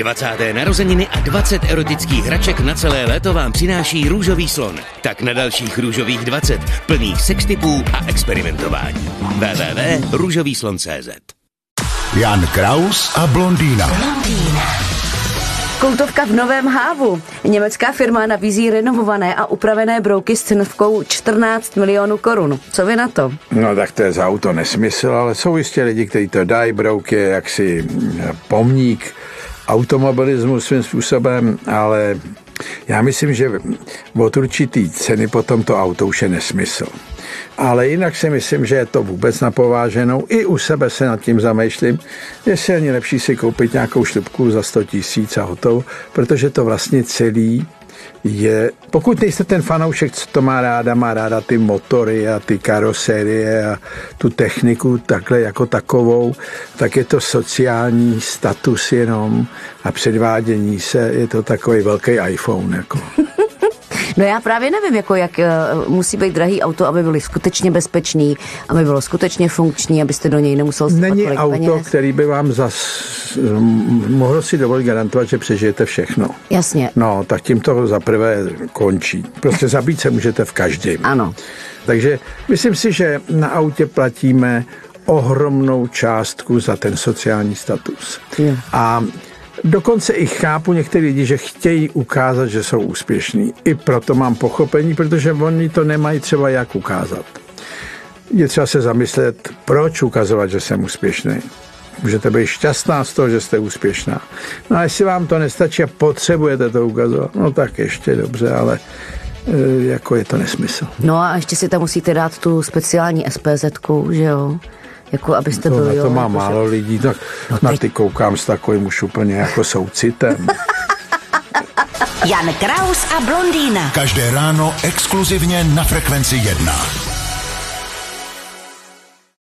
20. narozeniny a 20 erotických hraček na celé léto vám přináší Růžový slon. Tak na dalších Růžových 20, plných sextipů a experimentování. www.růžovýslon.cz Jan Kraus a blondýna. Koutovka v Novém Hávu. Německá firma nabízí renovované a upravené brouky s cenovkou 14 milionů korun. Co vy na to? No tak to je za auto nesmysl, ale jsou jistě lidi, kteří to dají. Brouk je jaksi pomník automobilismu svým způsobem, ale já myslím, že od určitý ceny potom to auto už je nesmysl. Ale jinak si myslím, že je to vůbec napováženou. I u sebe se nad tím zamýšlím, jestli je lepší si koupit nějakou šlupku za 100 tisíc a hotovo, protože to vlastně celý je, pokud nejste ten fanoušek, co to má ráda, má ráda ty motory a ty karoserie a tu techniku takhle jako takovou, tak je to sociální status jenom a předvádění se, je to takový velký iPhone. Jako. No já právě nevím, jako jak uh, musí být drahý auto, aby byl skutečně bezpečný, aby bylo skutečně funkční, abyste do něj nemusel Není auto, peněz. který by vám zas mohl si dovolit garantovat, že přežijete všechno. Jasně. No, tak tím to zaprvé končí. Prostě zabít se můžete v každém. Ano. Takže myslím si, že na autě platíme ohromnou částku za ten sociální status. Jo. A Dokonce i chápu některé lidi, že chtějí ukázat, že jsou úspěšní. I proto mám pochopení, protože oni to nemají třeba jak ukázat. Je třeba se zamyslet, proč ukazovat, že jsem úspěšný. Můžete být šťastná z toho, že jste úspěšná. No a jestli vám to nestačí a potřebujete to ukazovat, no tak ještě dobře, ale e, jako je to nesmysl. No a ještě si tam musíte dát tu speciální SPZ, že jo? Jako abyste to, byli, na to jo, má jako málo že... lidí, tak no na ty koukám s takovým už úplně jako soucitem. Jan Kraus a blondýna. Každé ráno exkluzivně na Frekvenci 1.